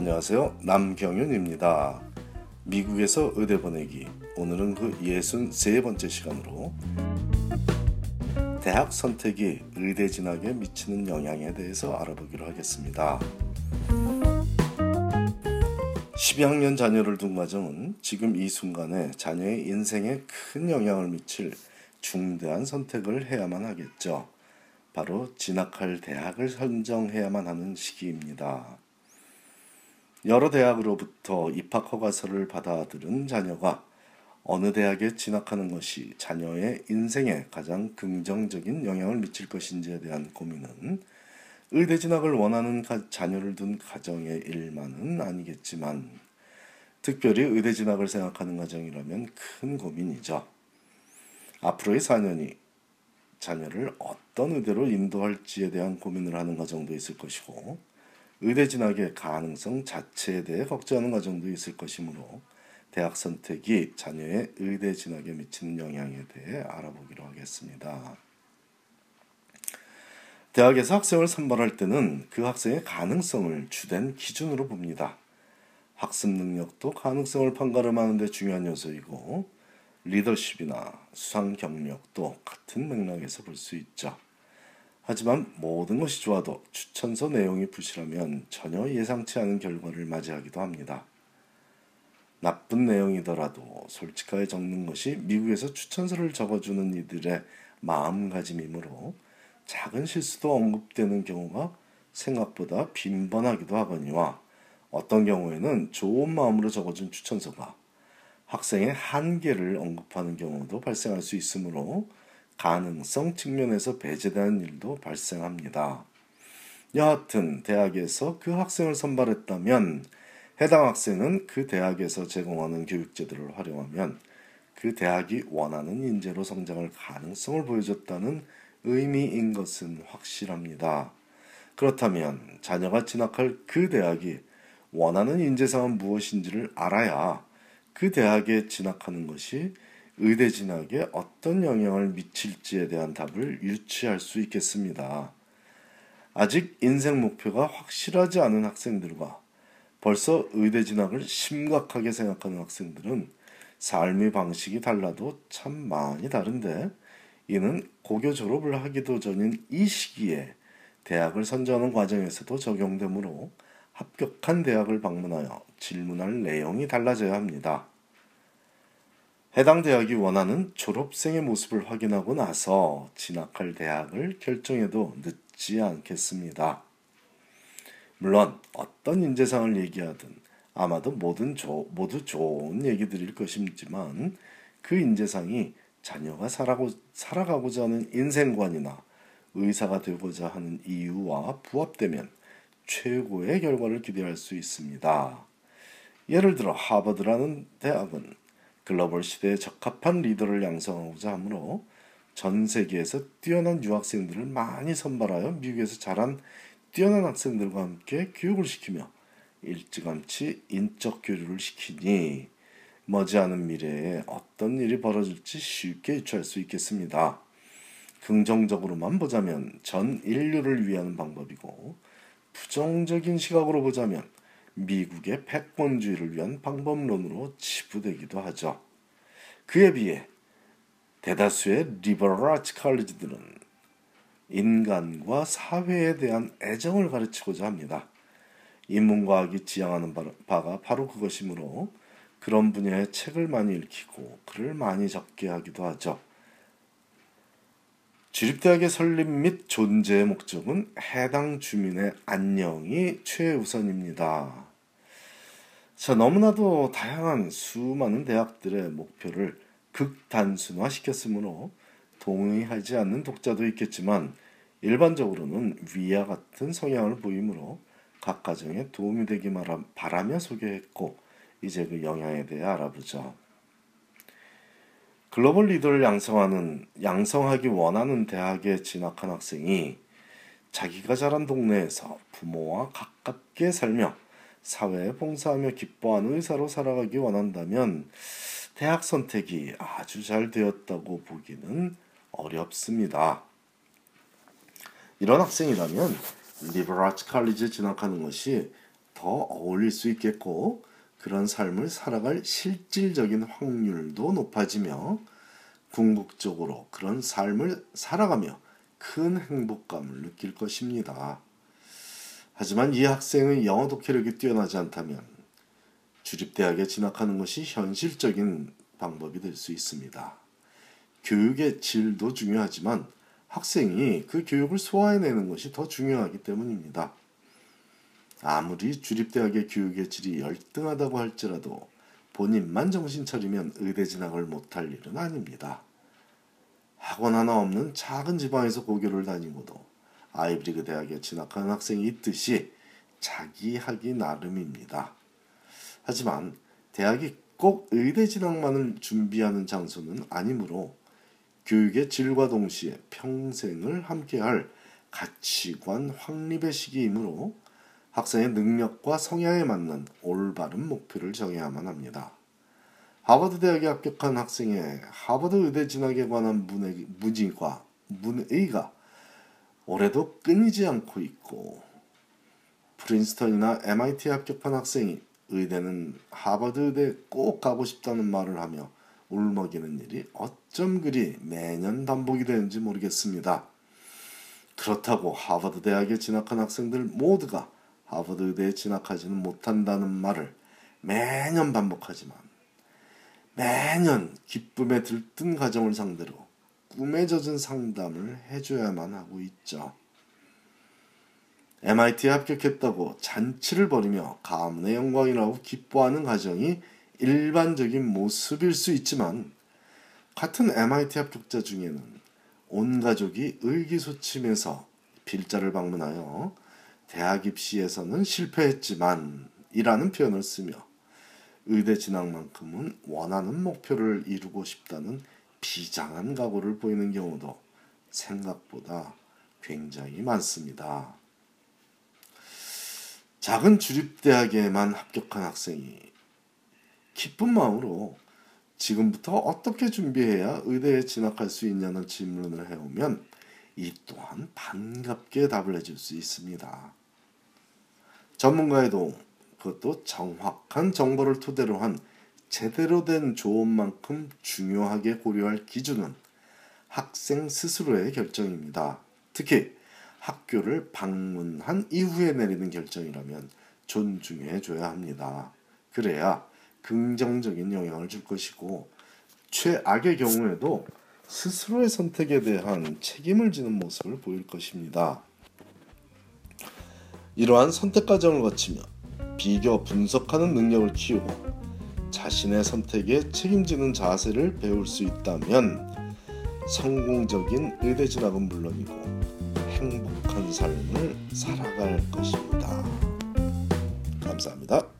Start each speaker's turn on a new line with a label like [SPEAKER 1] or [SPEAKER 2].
[SPEAKER 1] 안녕하세요. 남경윤입니다. 미국에서 의대 보내기. 오늘은 그 63번째 시간으로 대학 선택이 의대 진학에 미치는 영향에 대해서 알아보기로 하겠습니다. 12학년 자녀를 둔 가정은 지금 이 순간에 자녀의 인생에 큰 영향을 미칠 중대한 선택을 해야만 하겠죠. 바로 진학할 대학을 선정해야만 하는 시기입니다. 여러 대학으로부터 입학 허가서를 받아들은 자녀가 어느 대학에 진학하는 것이 자녀의 인생에 가장 긍정적인 영향을 미칠 것인지에 대한 고민은 의대 진학을 원하는 자녀를 둔 가정의 일만은 아니겠지만 특별히 의대 진학을 생각하는 가정이라면 큰 고민이죠. 앞으로의 4년이 자녀를 어떤 의대로 인도할지에 대한 고민을 하는 가정도 있을 것이고 의대 진학의 가능성 자체에 대해 걱정하는 가정도 있을 것이므로 대학 선택이 자녀의 의대 진학에 미치는 영향에 대해 알아보기로 하겠습니다. 대학에서 학생을 선발할 때는 그 학생의 가능성을 주된 기준으로 봅니다. 학습 능력도 가능성을 판가름하는 데 중요한 요소이고 리더십이나 수상 경력도 같은 맥락에서 볼 수 있죠. 하지만 모든 것이 좋아도 추천서 내용이 부실하면 전혀 예상치 않은 결과를 맞이하기도 합니다. 나쁜 내용이더라도 솔직하게 적는 것이 미국에서 추천서를 적어주는 이들의 마음가짐이므로 작은 실수도 언급되는 경우가 생각보다 빈번하기도 하거니와 어떤 경우에는 좋은 마음으로 적어준 추천서가 학생의 한계를 언급하는 경우도 발생할 수 있으므로 가능성 측면에서 배제되는 일도 발생합니다. 여하튼 대학에서 그 학생을 선발했다면 해당 학생은 그 대학에서 제공하는 교육제도를 활용하면 그 대학이 원하는 인재로 성장할 가능성을 보여줬다는 의미인 것은 확실합니다. 그렇다면 자녀가 진학할 그 대학이 원하는 인재상은 무엇인지를 알아야 그 대학에 진학하는 것이 의대 진학에 어떤 영향을 미칠지에 대한 답을 유추할 수 있겠습니다. 아직 인생 목표가 확실하지 않은 학생들과 벌써 의대 진학을 심각하게 생각하는 학생들은 삶의 방식이 달라도 참 많이 다른데 이는 고교 졸업을 하기도 전인 이 시기에 대학을 선정하는 과정에서도 적용되므로 합격한 대학을 방문하여 질문할 내용이 달라져야 합니다. 해당 대학이 원하는 졸업생의 모습을 확인하고 나서 진학할 대학을 결정해도 늦지 않겠습니다. 물론 어떤 인재상을 얘기하든 아마도 모든 조, 모두 좋은 얘기들일 것이지만 그 인재상이 자녀가 살아고, 살아가고자 하는 인생관이나 의사가 되고자 하는 이유와 부합되면 최고의 결과를 기대할 수 있습니다. 예를 들어 하버드라는 대학은 글로벌 시대에 적합한 리더를 양성하고자 하므로 전 세계에서 뛰어난 유학생들을 많이 선발하여 미국에서 자란 뛰어난 학생들과 함께 교육을 시키며 일찌감치 인적 교류를 시키니 머지않은 미래에 어떤 일이 벌어질지 쉽게 유추할 수 있겠습니다. 긍정적으로만 보자면 전 인류를 위한 방법이고 부정적인 시각으로 보자면 미국의 패권주의를 위한 방법론으로 치부되기도 하죠. 그에 비해 대다수의 리버럴 아츠 칼리지들은 인간과 사회에 대한 애정을 가르치고자 합니다. 인문과학이 지향하는 바가 바로 그것이므로 그런 분야의 책을 많이 읽히고 글을 많이 적게 하기도 하죠. 주립대학의 설립 및 존재의 목적은 해당 주민의 안녕이 최우선입니다. 자, 너무나도 다양한 수많은 대학들의 목표를 극단순화시켰으므로 동의하지 않는 독자도 있겠지만 일반적으로는 위와 같은 성향을 보이므로 각 가정에 도움이 되기 바라며 소개했고 이제 그 영향에 대해 알아보죠. 글로벌 리더를 양성하는 양성하기 원하는 대학에 진학한 학생이 자기가 자란 동네에서 부모와 가깝게 살며 사회에 봉사하며 기뻐하는 의사로 살아가기 원한다면 대학 선택이 아주 잘 되었다고 보기는 어렵습니다. 이런 학생이라면 리버라츠 칼리지에 진학하는 것이 더 어울릴 수 있겠고 그런 삶을 살아갈 실질적인 확률도 높아지며 궁극적으로 그런 삶을 살아가며 큰 행복감을 느낄 것입니다. 하지만 이 학생의 영어 독해력이 뛰어나지 않다면 주립대학에 진학하는 것이 현실적인 방법이 될 수 있습니다. 교육의 질도 중요하지만 학생이 그 교육을 소화해내는 것이 더 중요하기 때문입니다. 아무리 주립대학의 교육의 질이 열등하다고 할지라도 본인만 정신 차리면 의대 진학을 못할 일은 아닙니다. 학원 하나 없는 작은 지방에서 고교를 다니고도 아이브리그 대학에 진학하는 학생이 있듯이 자기 하기 나름입니다. 하지만 대학이 꼭 의대 진학만을 준비하는 장소는 아니므로 교육의 질과 동시에 평생을 함께할 가치관 확립의 시기이므로 학생의 능력과 성향에 맞는 올바른 목표를 정해야만 합니다. 하버드 대학에 합격한 학생의 하버드 의대 진학에 관한 문의가 문의가 올해도 끊이지 않고 있고 프린스턴이나 MIT에 합격한 학생이 의대는 하버드 의대 꼭 가고 싶다는 말을 하며 울먹이는 일이 어쩜 그리 매년 반복이 되는지 모르겠습니다. 그렇다고 하버드 대학에 진학한 학생들 모두가 하버드 의대에 진학하지는 못한다는 말을 매년 반복하지만 매년 기쁨에 들뜬 가정을 상대로 꿈에 젖은 상담을 해줘야만 하고 있죠. MIT에 합격했다고 잔치를 벌이며 가문의 영광이라고 기뻐하는 가정이 일반적인 모습일 수 있지만 같은 MIT 합격자 중에는 온 가족이 의기소침해서 빌자를 방문하여 대학 입시에서는 실패했지만 이라는 표현을 쓰며 의대 진학만큼은 원하는 목표를 이루고 싶다는 비장한 각오를 보이는 경우도 생각보다 굉장히 많습니다. 작은 주립대학에만 합격한 학생이 기쁜 마음으로 지금부터 어떻게 준비해야 의대에 진학할 수 있냐는 질문을 해오면 이 또한 반갑게 답을 해줄 수 있습니다. 전문가의 도움, 그것도 정확한 정보를 토대로 한 제대로 된 조언만큼 중요하게 고려할 기준은 학생 스스로의 결정입니다. 특히 학교를 방문한 이후에 내리는 결정이라면 존중해 줘야 합니다. 그래야 긍정적인 영향을 줄 것이고 최악의 경우에도 스스로의 선택에 대한 책임을 지는 모습을 보일 것입니다. 이러한 선택 과정을 거치며 비교 분석하는 능력을 키우고 자신의 선택에 책임지는 자세를 배울 수 있다면 성공적인 의대 진학은 물론이고 행복한 삶을 살아갈 것입니다. 감사합니다.